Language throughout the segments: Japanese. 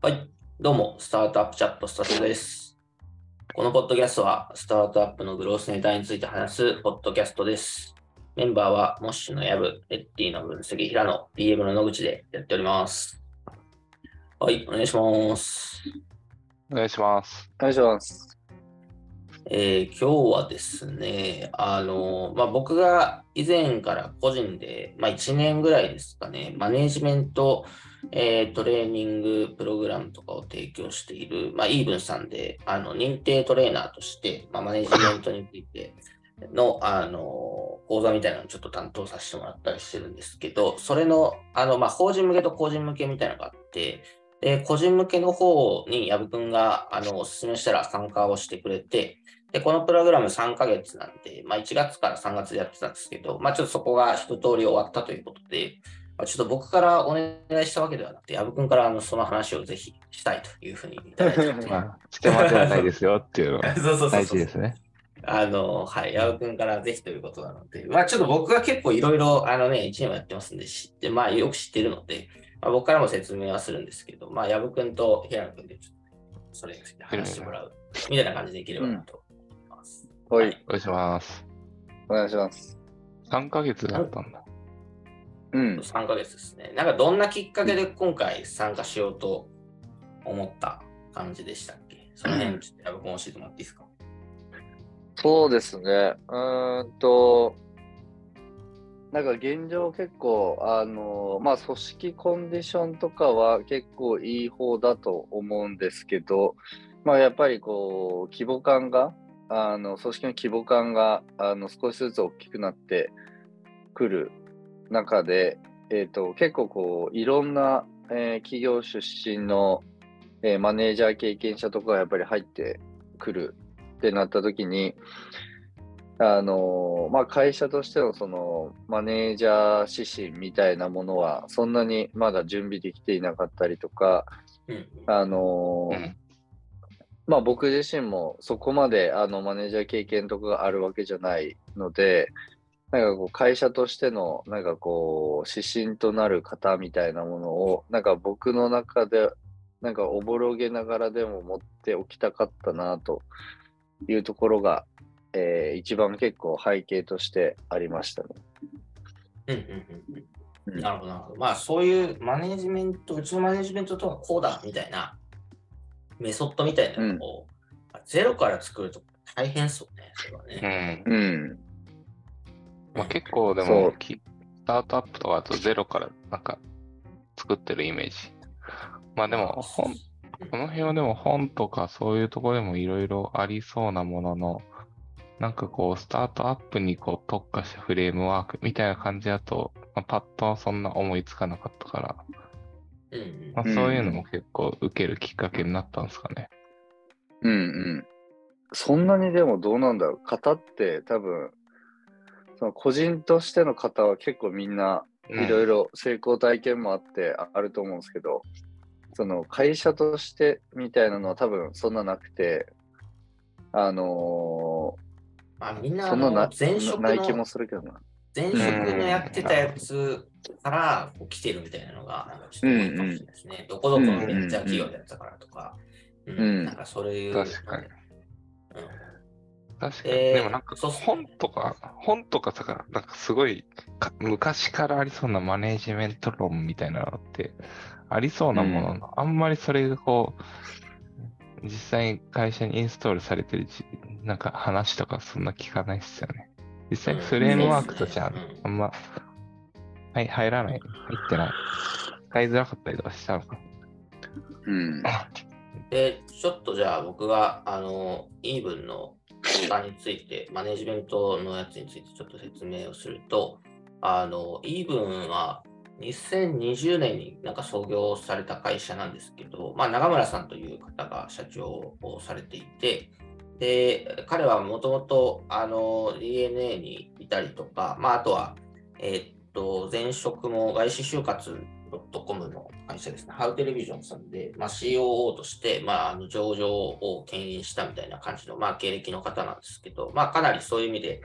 はい、どうも、スタートアップチャットスタジオです。このポッドキャストは、スタートアップのグロースネタについて話すポッドキャストです。メンバーは、モッシュのヤブ、レッティの分析、平野、DM の野口でやっております。はい、お願いします。お願いします。お願いします。えー今日はですね、あの、まあ、僕が以前から個人で、まあ、1年ぐらいですかね、マネージメント、えートレーニングプログラムとかを提供している、まあ、イーブンさんで、あの、認定トレーナーとして、まあ、マネジメントについての、あの、講座みたいなのをちょっと担当させてもらったりしてるんですけど、それの、あの、まあ、法人向けと個人向けみたいなのがあって、で、個人向けの方に、矢部くんが、あの、お勧めしたら参加をしてくれて、で、このプログラム3ヶ月なんで、まあ、1月から3月でやってたんですけど、まあ、ちょっとそこが一通り終わったということで、ちょっと僕からお願いしたわけではなくて、矢部君からあのその話をぜひしたいというふうにいただいてますまあ、してまではないですよっていうのが そうそうそう大事ですね。あの、はい、矢部君からぜひということなので、まあちょっと僕が結構いろいろ、あのね、1年もやってますんで、知って、まあよく知ってるので、まあ、僕からも説明はするんですけど、まあ矢部君と平野君でちょっとそれについて話してもらう、みたいな感じでいければなと思います。はい、お願いします。お願いします。3ヶ月だったんだ。うん。3ヶ月ですね。なんかどんなきっかけで今回参加しようと思った感じでしたっけ？その辺、ちょっと矢部君教えてもらっていいですか？そうですね。うーんと、なんか現状結構、あの、まあ、組織コンディションとかは結構いい方だと思うんですけど、まあ、やっぱりこう、規模感が、あの、組織の規模感が、あの、少しずつ大きくなってくる中で、えっ、と、結構こう、いろんな、えー企業出身の、えーマネージャー経験者とかがやっぱり入ってくるってなった時に、あのまあ、会社としてのそのマネージャー指針みたいなものはそんなにまだ準備できていなかったりとか、うん。あのうん。まあ、僕自身もそこまであのマネージャー経験とかがあるわけじゃないので、なんかこう会社としてのなんかこう指針となる方みたいなものをなんか僕の中でなんかおぼろげながらでも持っておきたかったなというところが、えー一番結構背景としてありましたね。うんうんうんうんうんなるほど、なるほど。まあそういうマネージメント、うちのマネージメントとはこうだみたいなメソッドみたいなのを、ゼロから作ると大変そうね、それはうね。ん。うん。まあ、結構でもき、スタートアップとかだとゼロからなんか作ってるイメージ。まあでも、本この辺はでも本とかそういうところでもいろいろありそうなものの、なんかこう、スタートアップにこう特化したフレームワークみたいな感じだと、まあ、パッとはそんな思いつかなかったから、まあ、そういうのも結構受けるきっかけになったんですかね。うんうん。そんなにでもどうなんだろう。型って多分、その個人としての型は結構みんないろいろ成功体験もあってああると思うんですけど、その会社としてみたいなのは多分そんななくて、あのまあみんなあの前職ない気ものするけどな。前職のやってたやつからこう来てるみたいなのが、なんかちょっと多いかもしれないですね。どこどこのベンチャー企業でやってたからとか、うん。うん。なんかそういう。確かに。うん確かに。えーでもなんか本とか、本とかさ、なんかすごいか昔からありそうなマネージメント論みたいなのってありそうなものの、あんまりそれがこう、実際に会社にインストールされてるじなんか話とかそんな聞かないっすよね。実際にフレームワークとしてはあんま、はい、入らない、入ってない。使いづらかったりとかしたのか。うん。で、ちょっとじゃあ僕が、あの、イーブンの講座について、マネジメントのやつについてちょっと説明をすると、あの、イーブンは2020年になんか創業された会社なんですけど、まあ、長村さんという方が社長をされていて、で、彼はもともと、あの、DNA にいたりとか、まあ、あとは、えーっと、前職も外資就活 .com の会社ですね、ハウテレビジョンさんで、まあ、COO として、まあ、あの上場を牽引したみたいな感じの、まあ、経歴の方なんですけど、まあ、かなりそういう意味で、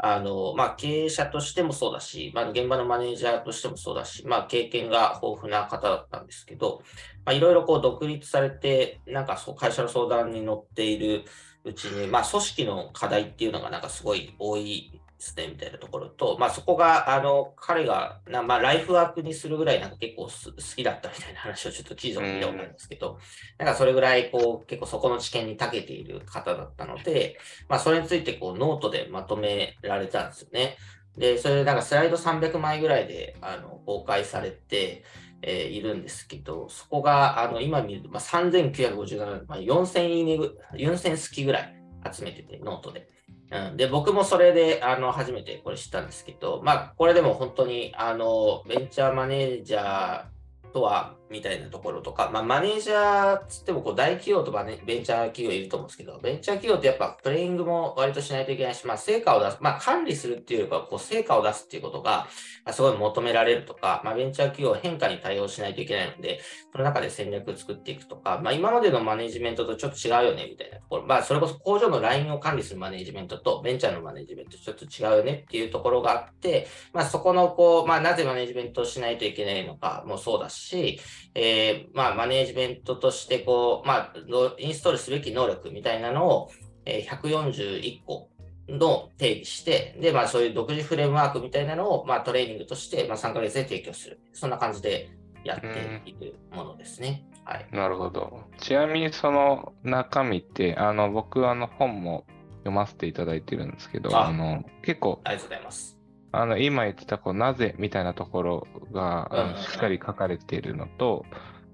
あの、まあ、経営者としてもそうだし、まあ、現場のマネージャーとしてもそうだし、まあ、経験が豊富な方だったんですけど、いろいろ独立されて、なんかそう会社の相談に乗っているうちに、まあ、組織の課題っていうのがなんかすごい多いですね、みたいなところと、まあ、そこが、あの、彼が、まあ、ライフワークにするぐらいなんか結構好きだったみたいな話をちょっと記事を見たことあるんですけど、なんかそれぐらい、こう、結構そこの知見に長けている方だったので、まあ、それについて、こう、ノートでまとめられたんですよね。で、それでなんかスライド300枚ぐらいで、あの、公開されて、えー、いるんですけど、そこが、あの、今見ると、まあ、3957、まあ、4000いいね、4000スキぐらい集めてて、ノートで。うん、で僕もそれであの初めてこれ知ったんですけど、まあ、これでも本当にあのベンチャーマネージャーとはみたいなところとか、まあ、マネージャーつってもこう大企業とバネベンチャー企業いると思うんですけど、ベンチャー企業ってやっぱプレイングも割としないといけないし、まあ、成果を出す、まあ、管理するっていうよりかこう成果を出すっていうことがすごい求められるとか、まあ、ベンチャー企業変化に対応しないといけないので、その中で戦略を作っていくとか、まあ、今までのマネジメントとちょっと違うよねみたいなところ、まあ、それこそ工場のラインを管理するマネジメントとベンチャーのマネジメントちょっと違うよねっていうところがあって、まあ、そこのこう、まあ、なぜマネジメントをしないといけないのかもそうだし、えーまあ、マネージメントとしてこう、まあ、インストールすべき能力みたいなのを、え141個の定義して、で、まあ、そういう独自フレームワークみたいなのを、まあ、トレーニングとして、まあ、3ヶ月で提供する。そんな感じでやっていくものですね。はい。なるほど。ちなみに、その中身って、あの、僕、あの、本も読ませていただいてるんですけど、あの、結構、ありがとうございます。あの、今言ってた、こう、なぜみたいなところが、しっかり書かれているのと、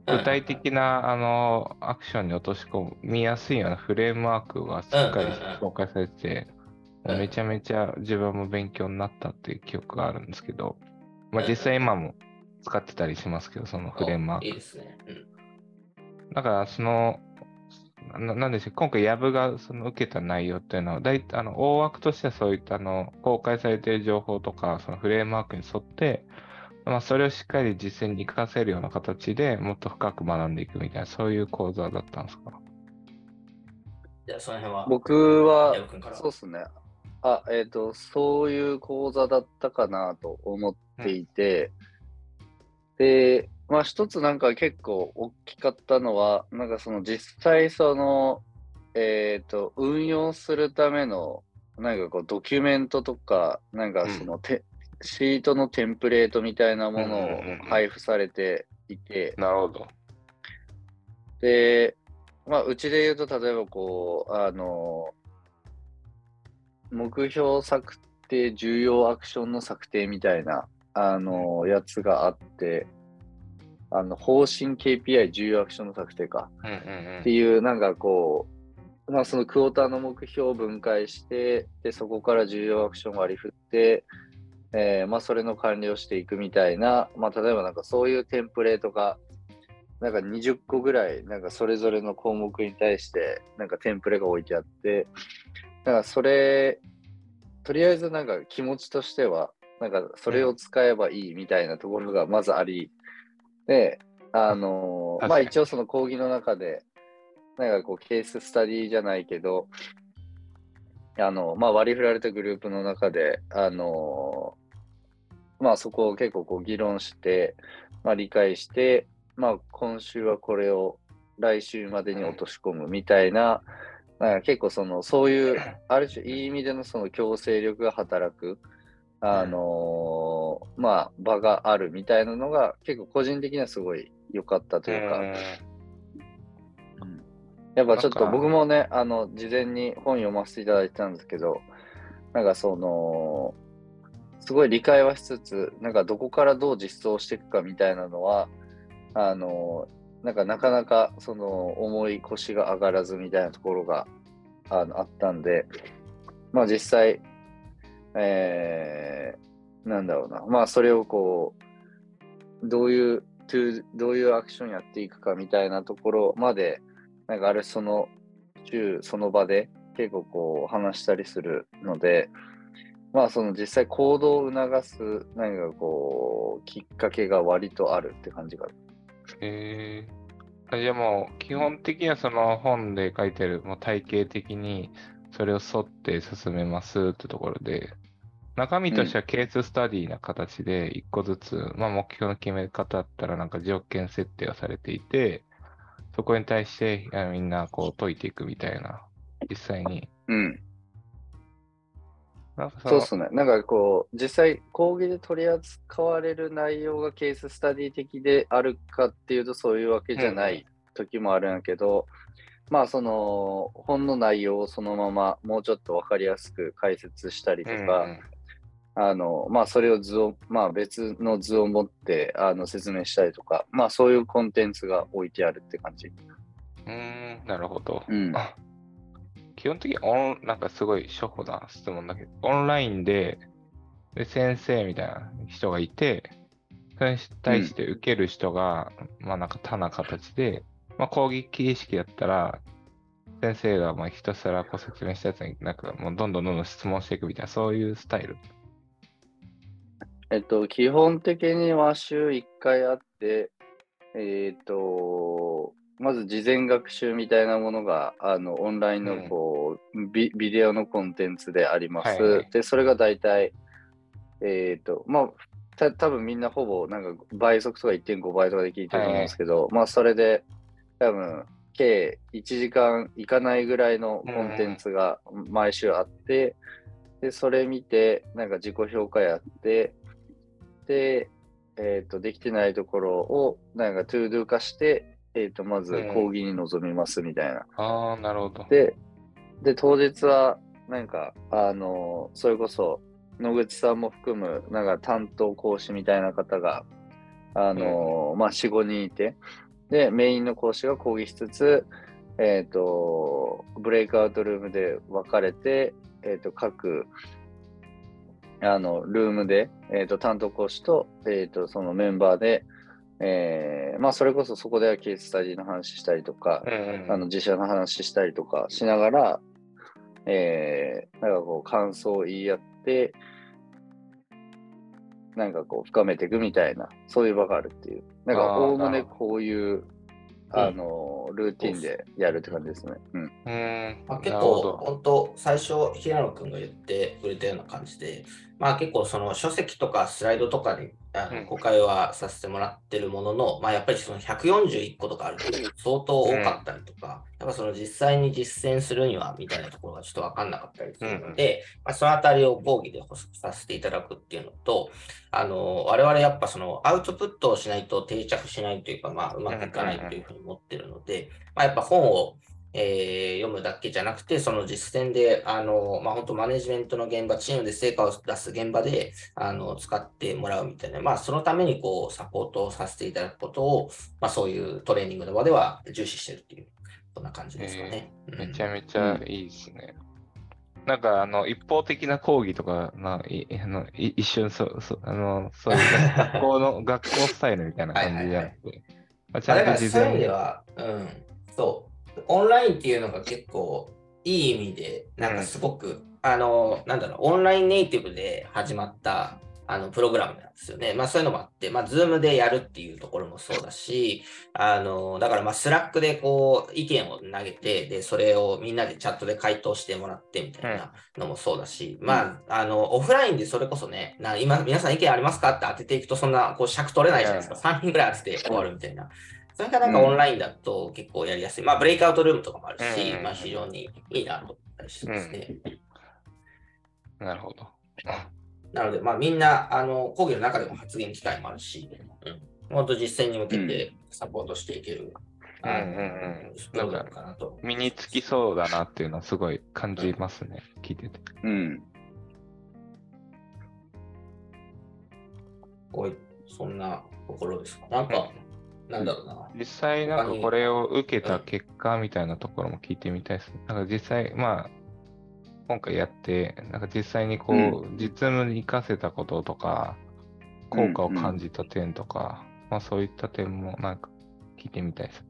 具体的なあのアクションに落とし込みやすいようなフレームワークがしっかり紹介されて、めちゃめちゃ自分も勉強になったっていう記憶があるんですけど、まあ、実際今も使ってたりしますけど、そのフレームワーク。いいですね。うん、だからその、ななんでしょう、今回、ヤブがその受けた内容っていうのは、大あの大枠としてはそういったあの公開されている情報とか、そのフレームワークに沿って、まあ、それをしっかり実践に活かせるような形でもっと深く学んでいくみたいな、そういう講座だったんですか？じゃあその辺は僕は、そうですね。あ、えっ、ー、と、そういう講座だったかなと思っていて、うん、で、まあ一つなんか結構大きかったのは、なんかその実際その、えっ、ー、と、運用するための、なんかこうドキュメントとか、なんかそのて、シートのテンプレートみたいなものを配布されていて、なるほど。で、まあ、うちで言うと、例えばこう、あの、目標策定、重要アクションの策定みたいな、あの、やつがあって、あの、方針 KPI 重要アクションの策定か、っていう、なんかこう、まあ、そのクォーターの目標を分解して、で、そこから重要アクションを割り振って、えー、まあ、それの管理をしていくみたいな、まあ、例えばなんかそういうテンプレートが、なんか20個ぐらい、なんかそれぞれの項目に対して、なんかテンプレが置いてあって、だからそれ、とりあえずなんか気持ちとしては、なんかそれを使えばいいみたいなところがまずあり、で、あのー、まあ一応その講義の中で、なんかこうケーススタディじゃないけど、あの、まあ割り振られたグループの中で、あのまあそこを結構こう議論して、まあ理解して、まあ今週はこれを来週までに落とし込むみたいな、なんか結構その、そういう、ある種いい意味でのその強制力が働く、あのー、まあ場があるみたいなのが結構個人的にはすごい良かったというか、やっぱちょっと僕もね、あの、事前に本読ませていただいてたんですけど、なんかその、すごい理解はしつつ、なんかどこからどう実装していくかみたいなのは、あの、なんかなかなかその重い腰が上がらずみたいなところがあのあったんで、まあ実際、えー、なんだろうな、まあそれをこう、どういう、どういうアクションやっていくかみたいなところまで、なんかあれその週その場で結構こう話したりするので、まあその実際行動を促す何かこうきっかけが割とあるって感じが。へえー。じゃあもう基本的にはその本で書いてるもう体系的にそれを沿って進めますってところで、中身としてはケーススタディな形で一個ずつ、まあ目標の決め方だったらなんか条件設定がされていて、そこに対してあみんなこう解いていくみたいな、実際に。うん。なんかそうっすね。なんかこう、実際講義で取り扱われる内容がケーススタディ的であるかっていうとそういうわけじゃない時もあるんやけど、まあその本の内容をそのままもうちょっとわかりやすく解説したりとか、うんあの、まあ、それを図を、まあ、別の図を持って、あの、説明したりとか、まあ、そういうコンテンツが置いてあるって感じ。うん、なるほど。うん。あ基本的にオン、なんかすごい初歩な質問だけど、オンラインで、で先生みたいな人がいて、それに対して受ける人が、まあなんか他な形で、まあ講義形式だったら、先生がまあひたすらこう説明したやつに、なんかもうどんどんどんどん質問していくみたいな、そういうスタイル。えっと、基本的には週1回あって、えっと、まず事前学習みたいなものが、あの、オンラインのこう、ビビデオのコンテンツであります。はいはいで、それが大体、えっと、まあ、た多分みんなほぼなんか倍速とか1.5倍とかで聞いてると思うんですけど、まあそれで多分計1時間いかないぐらいのコンテンツが毎週あって、で、それ見て、なんか自己評価やって、で、えっ、と、できてないところを、なんか、 ToDo 化して、えっ、と、まずうん講義に臨みますみたいな。ああ、なるほど。で、で、当日は、なんか、あの、それこそ、野口さんも含む、なんか担当講師みたいな方が、あの、まあ、4、5人いて、で、メインの講師が講義しつつ、えっ、と、ブレイクアウトルームで分かれて、えっ、と、各、あの、ルームで、えっ、と、担当講師と、えっ、と、そのメンバーで、えーまあ、それこそそこではケーススタディの話したりとか、うんうんあの自社の話したりとかしながら、えー、なんかこう感想を言い合って、なんかこう深めていくみたいな、そういう場があるっていう。なんかおおむねこういう、あの、ルーティンでやるって感じですね。うん。うーんまあ、結構、ど。本当、最初、平野君が言ってくれたような感じで、まあ結構、その書籍とかスライドとかにあうん。の誤解はさせてもらってるものの、まあやっぱりその141個とかあると相当多かったりとか、やっぱその実際に実践するにはみたいなところがちょっと分かんなかったりするので、まあ、そのあたりを講義で補足させていただくっていうのと、あの、我々やっぱそのアウトプットをしないと定着しないというか、まあうまくいかないというふうに思ってるので、まあやっぱ本をえー読むだけじゃなくて、その実践で、あの、まあ、本当マネジメントの現場、チームで成果を出す現場で、あの、使ってもらうみたいな、まあ、そのために、こう、サポートをさせていただくことを、まあ、そういうトレーニングの場では重視してるっていう、そんな感じですかね。めちゃめちゃいいですね。なんか、あの、一方的な講義とかないあのい一瞬そう、そうあの、そういう 学校の、学校スタイルみたいな感じじゃなくて、まあちまあ、ゃんと事だからそういう意味前に。では、うん、そう、オンラインっていうのが結構いい意味で、なんかすごく、あの、なんだろう、オンラインネイティブで始まった、あの、プログラムなんですよね。まあそういうのもあって、まあ、 Zoom でやるっていうところもそうだし、あの、だからまあ、 Slack でこう、意見を投げて、で、それをみんなでチャットで回答してもらってみたいなのもそうだし、まあ、あの、オフラインでそれこそね、な今、皆さん意見ありますかって当てていくと、そんな、こう、尺取れないじゃないですか。3人ぐらい当てて終わるみたいな。それがなんかオンラインだと結構やりやすい。まあ、ブレイクアウトルームとかもあるし、うんまあ、非常にいいなと思ったりしますね。なるほど。なので、まあ、みんな、あの、講義の中でも発言機会もあるし、うん、本当実践に向けてサポートしていける、うんうんうんプログラムかなと。身につきそうだなっていうのはすごい感じますね。聞いてて。うん。こうそんなところですか？なんか、なんだろうな。実際なんかこれを受けた結果みたいなところも聞いてみたいですね。なんか実際、まあ、今回やって、なんか実際にこう、実務に活かせたこととか、効果を感じた点とか、まあそういった点もなんか聞いてみたいです。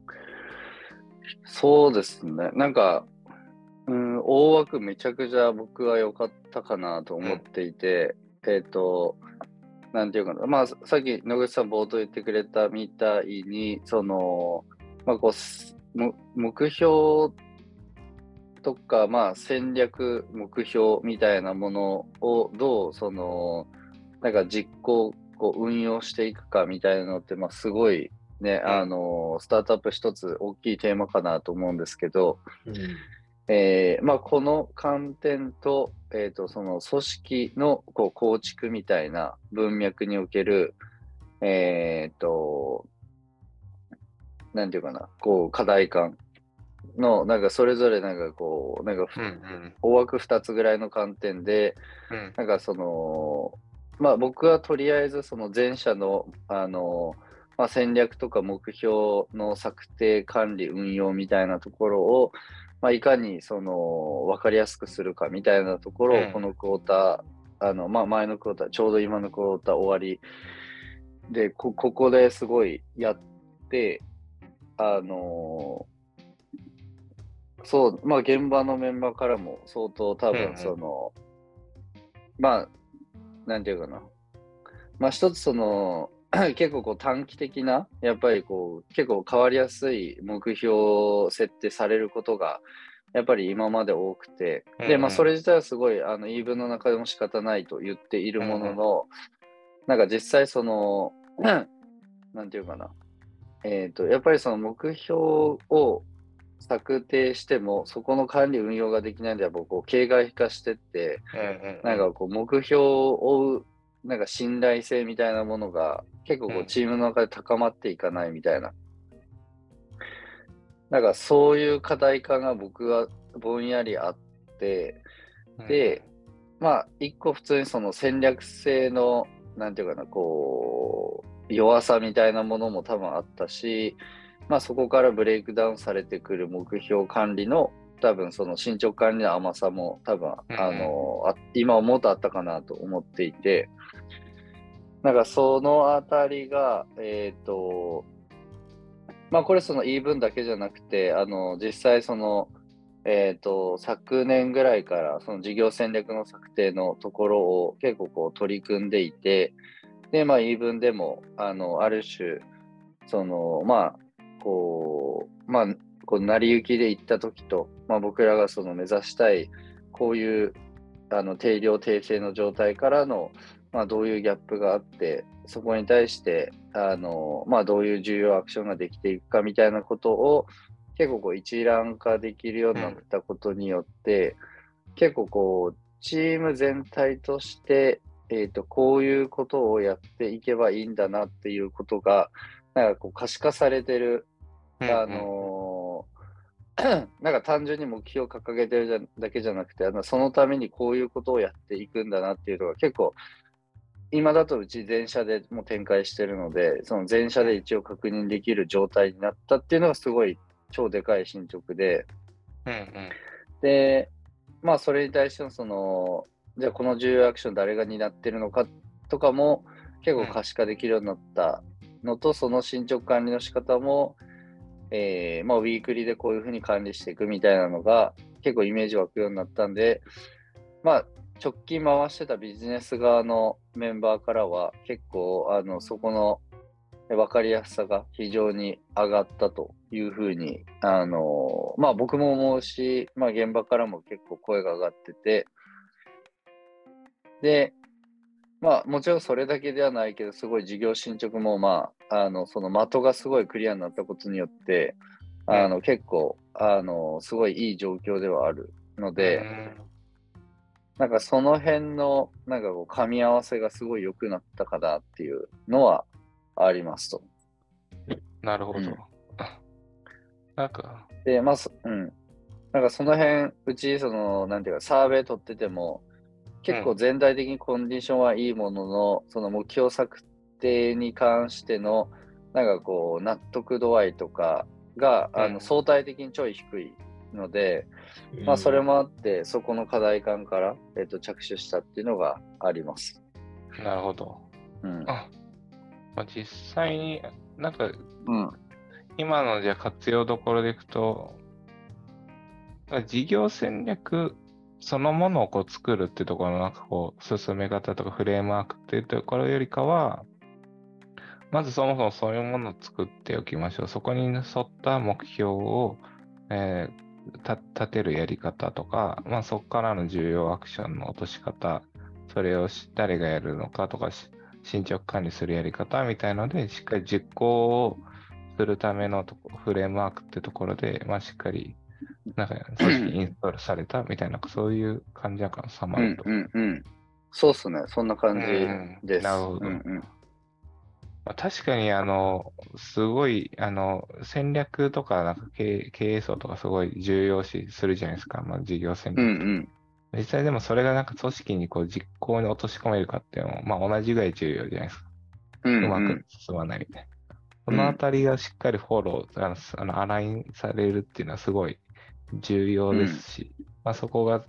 そうですね。なんか、うん、大枠めちゃくちゃ僕は良かったかなと思っていて、えっ、と、なんていうかな、まあ、さっき野口さん冒頭言ってくれたみたいに、その、まあ、こう、目標とか、まあ、戦略、目標みたいなものをどう、その、なんか実行、こう運用していくかみたいなのって、まあ、すごいね、あの、スタートアップ一つ大きいテーマかなと思うんですけど、うん。えーまあ、この観点と,、えー、とその組織のこう構築みたいな文脈における、えっ、と、なんていうかな、こう課題感の、なんかそれぞれなんかこう、なんかふうんうん。大枠2つぐらいの観点で、うん。なんかその、まあ僕はとりあえずその前者の、あの、まあ、戦略とか目標の策定、管理、運用みたいなところを、まあ、いかにその分かりやすくするかみたいなところうんを、このクォーター、あのまあ、前のクォーター、ちょうど今のクォーター終わりで、こここですごいやって、あのそう、まあ現場のメンバーからも相当多うんうん分その、まあ、なんていうかな。まあ一つその、結構こう短期的な、やっぱりこう結構変わりやすい目標設定されることが、やっぱり今まで多くて、で、うんうんまあそれ自体はすごい、あの、言い分の中でも仕方ないと言っているものの、なんか実際その、なんていうかな。えっ、と、やっぱりその目標を策定しても、そこの管理運用ができないんで、やっぱこう、形骸化してって、うんうんなんかこう、目標を追う、なんか信頼性みたいなものが、結構こううん。チームの中で高まっていかないみたいな。なんかそういう課題感が僕はぼんやりあって、で、まあ、一個普通にその戦略性の、なんていうかな、こう、弱さみたいなものも多分あったし、まあそこからブレイクダウンされてくる目標管理の多分その進捗管理の甘さも多分、うんあのあ今思うとあったかなと思っていて、なんかそのあたりが、えっ、と、まあこれその言い分だけじゃなくて、あの実際その、えっ、と、昨年ぐらいからその事業戦略の策定のところを結構こう取り組んでいて、で、まあ言い分でも、あの、ある種、その、まあ、こう、まあ、こう成り行きで行った時と、まあ僕らがその目指したい、こういう、あの、定量定性の状態からの、まあどういうギャップがあって、そこに対して、あの、まあどういう重要アクションができていくかみたいなことを、結構こう一覧化できるようになったことによって、結構こう、チーム全体として、えっ、と、こういうことをやっていけばいいんだなっていうことが、なんかこう可視化されてるうんうん。あのー なんか単純に目標を掲げてるじゃだけじゃなくてあの、そのためにこういうことをやっていくんだなっていうのが結構、今だとうち全社でもう展開してるので、その全社で一応確認できる状態になったっていうのがすごい超でかい進捗で、うんうん。で、まあそれに対してのその、じゃあこの重要アクション誰が担ってるのかとかも結構可視化できるようになったのと、その進捗管理の仕方も、えーまあウィークリーでこういうふうに管理していくみたいなのが結構イメージ湧くようになったんで、まあ直近回してたビジネス側のメンバーからは結構あのそこの分かりやすさが非常に上がったというふうに、あのまあ僕も思うし、まあ現場からも結構声が上がってて、で、まあもちろんそれだけではないけど、すごい事業進捗もまあ、あの、その的がすごいクリアになったことによって、あの、結構、あの、すごいいい状況ではあるので、なんかその辺の、なんかこう、噛み合わせがすごい良くなったかなっていうのはありますと。なるほど。うん なんか、で、まあ、そうん。なんかその辺、うち、その、なんていうか、サーベイ取ってても、結構全体的にコンディションはいいものの、その目標策定に関しての、なんかこう、納得度合いとかが、あうんの相対的にちょい低いので、まあ、それもあって、そこの課題感から、えっと着手したっていうのがあります。なるほど。うん。あまあ、実際に、なんか、うん。今のじゃあ活用どころでいくと、事業戦略そのものをこう作るっていうところのなんかこう進め方とかフレームワークっていうところよりかは、まずそもそもそういうものを作っておきましょう。そこに沿った目標を、えーた立てるやり方とか、まあ、そこからの重要アクションの落とし方、それをし誰がやるのかとか、し進捗管理するやり方みたいので、しっかり実行をするためのとこフレームワークってところで、まあ、しっかり、なんか、組織インストールされたみたいな、そういう感じやから、サマうんルと。うんうん。そうっすね。そんな感じうんです。なるほどうんうんまあ、確かに、あの、すごい、あの、戦略とか、なんか経営層とかすごい重要視するじゃないですか、まあ、事業戦略。うんうん。実際でもそれがなんか組織にこう実行に落とし込めるかっていうのも、まあ同じぐらい重要じゃないですか。うんうまく進まないみたいな。そのあたりがしっかりフォロー、あのあのアラインされるっていうのはすごい重要ですし、まあそこが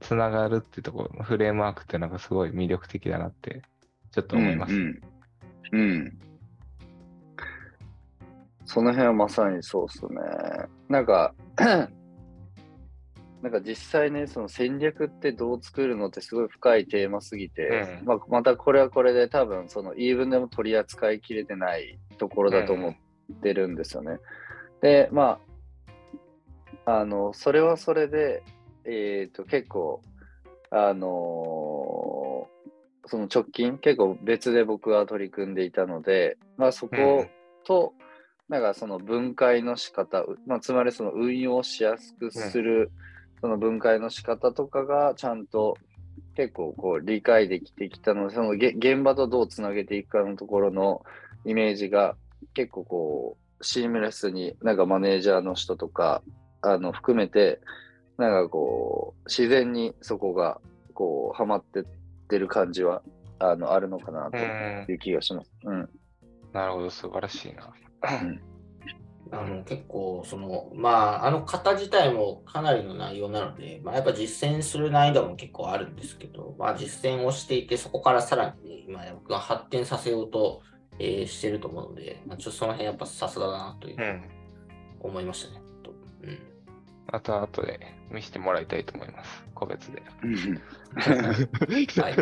つながるっていうところ、フレームワークっていうのがすごい魅力的だなってちょっと思います。うんうん。うんその辺はまさにそうっすね。なんか、なんか実際ね、その戦略ってどう作るのってすごい深いテーマすぎて、うんまあ、またこれはこれで多分その言い分でも取り扱いきれてないところだと思ってるんですよね。で、まあ、あの、それはそれで、えっ、と、結構、あのーその直近、結構別で僕は取り組んでいたので、まあそこと、なんかその分解の仕方、うまあ、つまりその運用しやすくする、その分解の仕方とかがちゃんと結構こう理解できてきたので、そのげ現場とどうつなげていくかのところのイメージが結構こうシームレスになんかマネージャーの人とかあの含めてなんかこう自然にそこがこうはまってってる感じはあのあるのかなとうんいう気がします。うん。なるほど、素晴らしいな。あの結構その、まあ、あの型自体もかなりの内容なので、まあ、やっぱ実践する難易度も結構あるんですけど、まあ、実践をしていて、そこからさらに、ね、今、僕が発展させようと、えーしてると思うので、まあ、ちょっとその辺やっぱさすがだなといううん。思いましたね。とうんまた後で見せてもらいたいと思います。個別で。はい。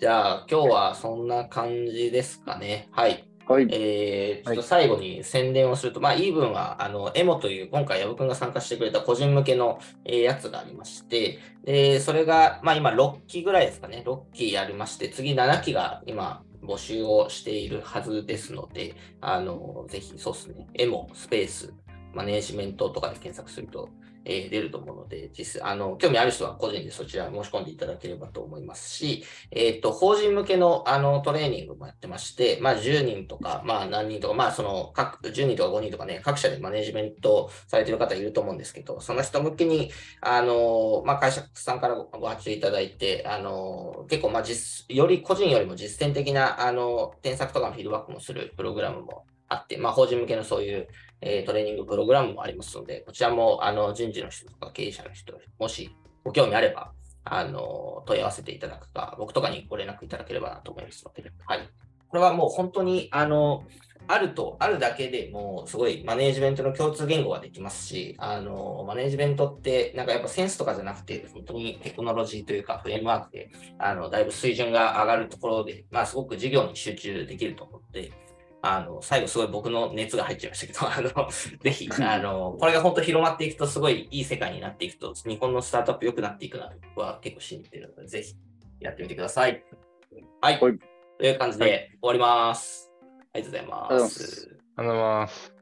じゃあ、今日はそんな感じですかね。はい。はい。えー、ちょっとはい最後に宣伝をすると、まあ、イーブンは、あの、エモという、今回、矢部君が参加してくれた個人向けの、えーやつがありまして、で、それが、まあ、今、6期ぐらいですかね、6期やりまして、次7期が今、募集をしているはずですので、あの、ぜひ、そうですね、エモ、スペース、マネージメントとかで検索すると、えー出ると思うので、実際、あの、興味ある人は個人でそちら申し込んでいただければと思いますし、えっ、と、法人向けのあのトレーニングもやってまして、まあ10人とか、まあ何人とか、まあその各10人とか5人とかね、各社でマネージメントされてる方いると思うんですけど、その人向けに、あの、まあ会社さんからごご発注いただいて、あの、結構まあ実、より個人よりも実践的な、あの、添削とかのフィードバックもするプログラムもあって、まあ法人向けのそういう、えートレーニングプログラムもありますので、こちらもあの人事の人とか経営者の人、もしご興味あれば、あの、問い合わせていただくか、僕とかにご連絡いただければなと思いますので、はい。これはもう本当に、あの、あると、あるだけでもうすごいマネージメントの共通言語ができますし、あの、マネージメントってなんかやっぱセンスとかじゃなくて、本当にテクノロジーというかフレームワークで、あの、だいぶ水準が上がるところで、まあすごく事業に集中できると思って、あの、最後すごい僕の熱が入っちゃいましたけど、あの、ぜひ、あの、これが本当広まっていくとすごいいい世界になっていくと、日本のスタートアップ良くなっていくなと僕は結構信じてるので、ぜひやってみてください。はい。はいという感じで終わります。ありがとうござい。ますありがとうございます。